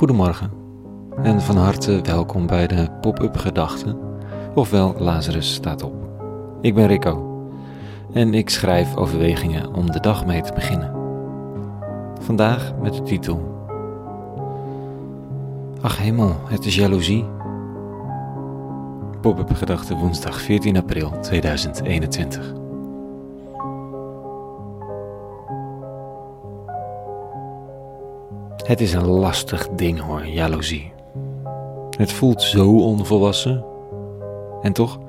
Goedemorgen en van harte welkom bij de Pop-up Gedachten, ofwel Lazarus staat op. Ik ben Rico en ik schrijf overwegingen om de dag mee te beginnen. Vandaag met de titel Ach hemel, het is jaloezie. Pop-up Gedachten woensdag 14 april 2021. Het is een lastig ding hoor, jaloezie. Het voelt zo onvolwassen. En toch,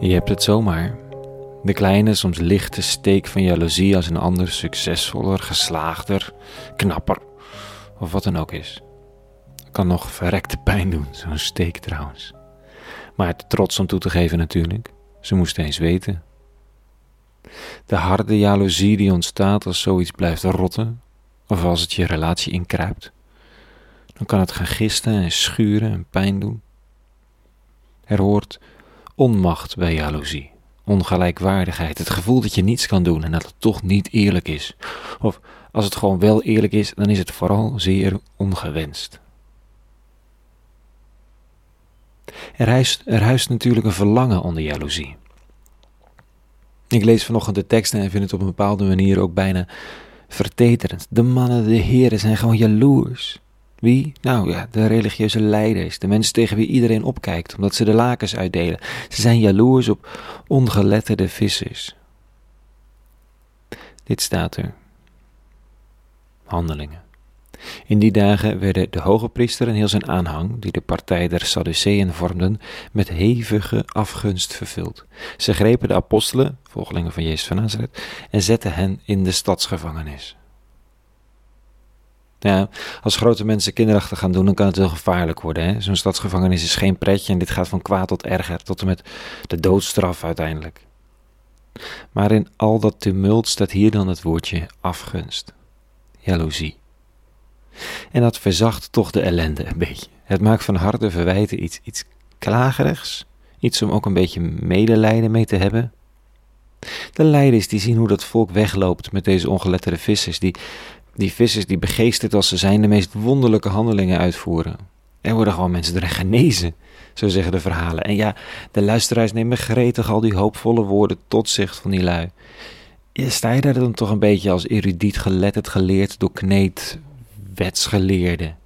je hebt het zomaar. De kleine, soms lichte steek van jaloezie als een ander succesvoller, geslaagder, knapper of wat dan ook is. Kan nog verrekte pijn doen, zo'n steek trouwens. Maar te trots om toe te geven natuurlijk. Ze moesten eens weten. De harde jaloezie die ontstaat als zoiets blijft rotten, of als het je relatie inkruipt. Dan kan het gaan gisten en schuren en pijn doen. Er hoort onmacht bij jaloezie, ongelijkwaardigheid, het gevoel dat je niets kan doen en dat het toch niet eerlijk is. Of als het gewoon wel eerlijk is, dan is het vooral zeer ongewenst. Er huist, er huist natuurlijk een verlangen onder jaloezie. Ik lees vanochtend de teksten en vind het op een bepaalde manier ook bijna verteterend. De mannen, de heren zijn gewoon jaloers. Wie? Nou ja, de religieuze leiders, de mensen tegen wie iedereen opkijkt, omdat ze de lakens uitdelen. Ze zijn jaloers op ongeletterde vissers. Dit staat er. Handelingen. In die dagen werden de hoge priester en heel zijn aanhang, die de partij der Sadduceeën vormden, met hevige afgunst vervuld. Ze grepen de apostelen, volgelingen van Jezus van Nazareth, en zetten hen in de stadsgevangenis. Ja, als grote mensen kinderachtig gaan doen, dan kan het heel gevaarlijk worden. Zo'n stadsgevangenis is geen pretje en dit gaat van kwaad tot erger, tot en met de doodstraf uiteindelijk. Maar in al dat tumult staat hier dan het woordje afgunst, jaloezie. En dat verzacht toch de ellende een beetje. Het maakt van harde verwijten iets, iets klagerigs, iets om ook een beetje medelijden mee te hebben. De leiders die zien hoe dat volk wegloopt met deze ongeletterde vissers, die, die vissers die begeesterd als ze zijn de meest wonderlijke handelingen uitvoeren. Er worden gewoon mensen erin genezen, zo zeggen de verhalen. En ja, de luisteraars nemen gretig al die hoopvolle woorden tot zich van die lui. Sta je daar dan toch een beetje als erudiet geletterd geleerd doorkneed wetsgeleerden.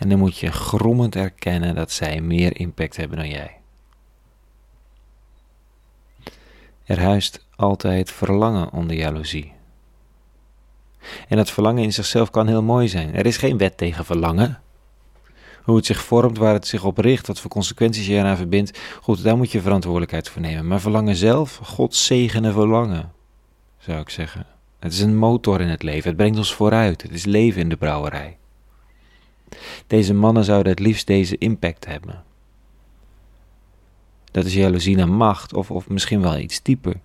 En dan moet je grommend erkennen dat zij meer impact hebben dan jij. Er huist altijd verlangen onder jaloezie. En dat verlangen in zichzelf kan heel mooi zijn. Er is geen wet tegen verlangen. Hoe het zich vormt, waar het zich op richt, wat voor consequenties je eraan verbindt, goed, daar moet je verantwoordelijkheid voor nemen. Maar verlangen zelf, God zegene verlangen, zou ik zeggen. Het is een motor in het leven. Het brengt ons vooruit. Het is leven in de brouwerij. Deze mannen zouden het liefst deze impact hebben. Dat is jaloezie naar macht, of, of misschien wel iets dieper.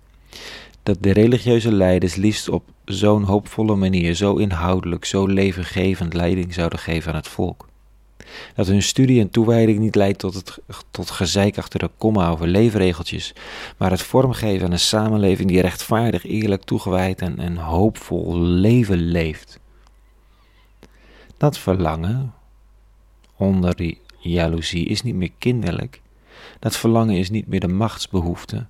Dat de religieuze leiders liefst op zo'n hoopvolle manier, zo inhoudelijk, zo levengevend leiding zouden geven aan het volk. Dat hun studie en toewijding niet leidt tot, het, tot gezeik achter de komma over leefregeltjes, maar het vormgeven aan een samenleving die rechtvaardig, eerlijk, toegewijd en, en hoopvol leven leeft. Dat verlangen onder die jaloezie is niet meer kinderlijk. Dat verlangen is niet meer de machtsbehoefte.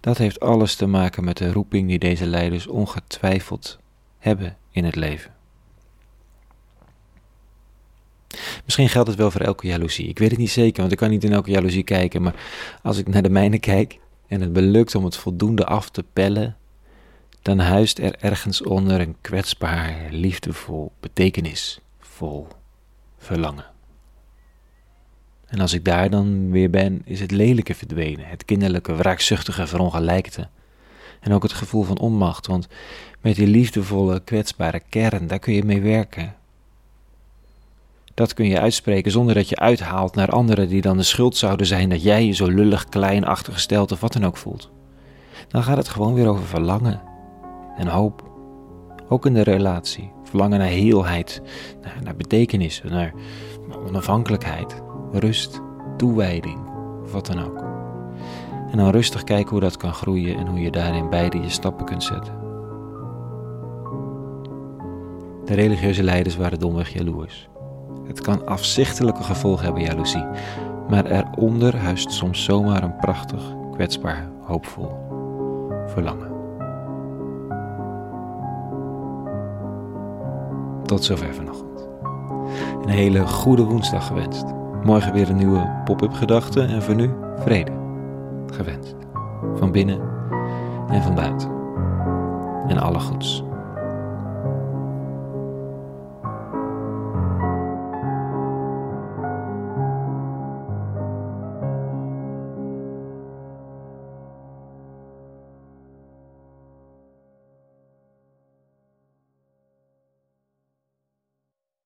Dat heeft alles te maken met de roeping die deze leiders ongetwijfeld hebben in het leven. Misschien geldt het wel voor elke jaloezie. Ik weet het niet zeker, want ik kan niet in elke jaloezie kijken. Maar als ik naar de mijne kijk en het belukt om het voldoende af te pellen, dan huist er ergens onder een kwetsbaar, liefdevol, betekenisvol verlangen. En als ik daar dan weer ben, is het lelijke verdwenen, het kinderlijke, wraakzuchtige, verongelijkte. En ook het gevoel van onmacht, want met die liefdevolle, kwetsbare kern, daar kun je mee werken. Dat kun je uitspreken zonder dat je uithaalt naar anderen die dan de schuld zouden zijn dat jij je zo lullig, klein, achtergesteld of wat dan ook voelt. Dan gaat het gewoon weer over verlangen en hoop. Ook in de relatie. Verlangen naar heelheid, naar, naar betekenis, naar onafhankelijkheid, rust, toewijding, of wat dan ook. En dan rustig kijken hoe dat kan groeien en hoe je daarin beide je stappen kunt zetten. De religieuze leiders waren domweg jaloers. Het kan afzichtelijke gevolgen hebben, jaloezie. Maar eronder huist soms zomaar een prachtig, kwetsbaar, hoopvol verlangen. Tot zover vanochtend. Een hele goede woensdag gewenst. Morgen weer een nieuwe pop-up gedachte en voor nu vrede gewenst. Van binnen en van buiten. En alle goeds.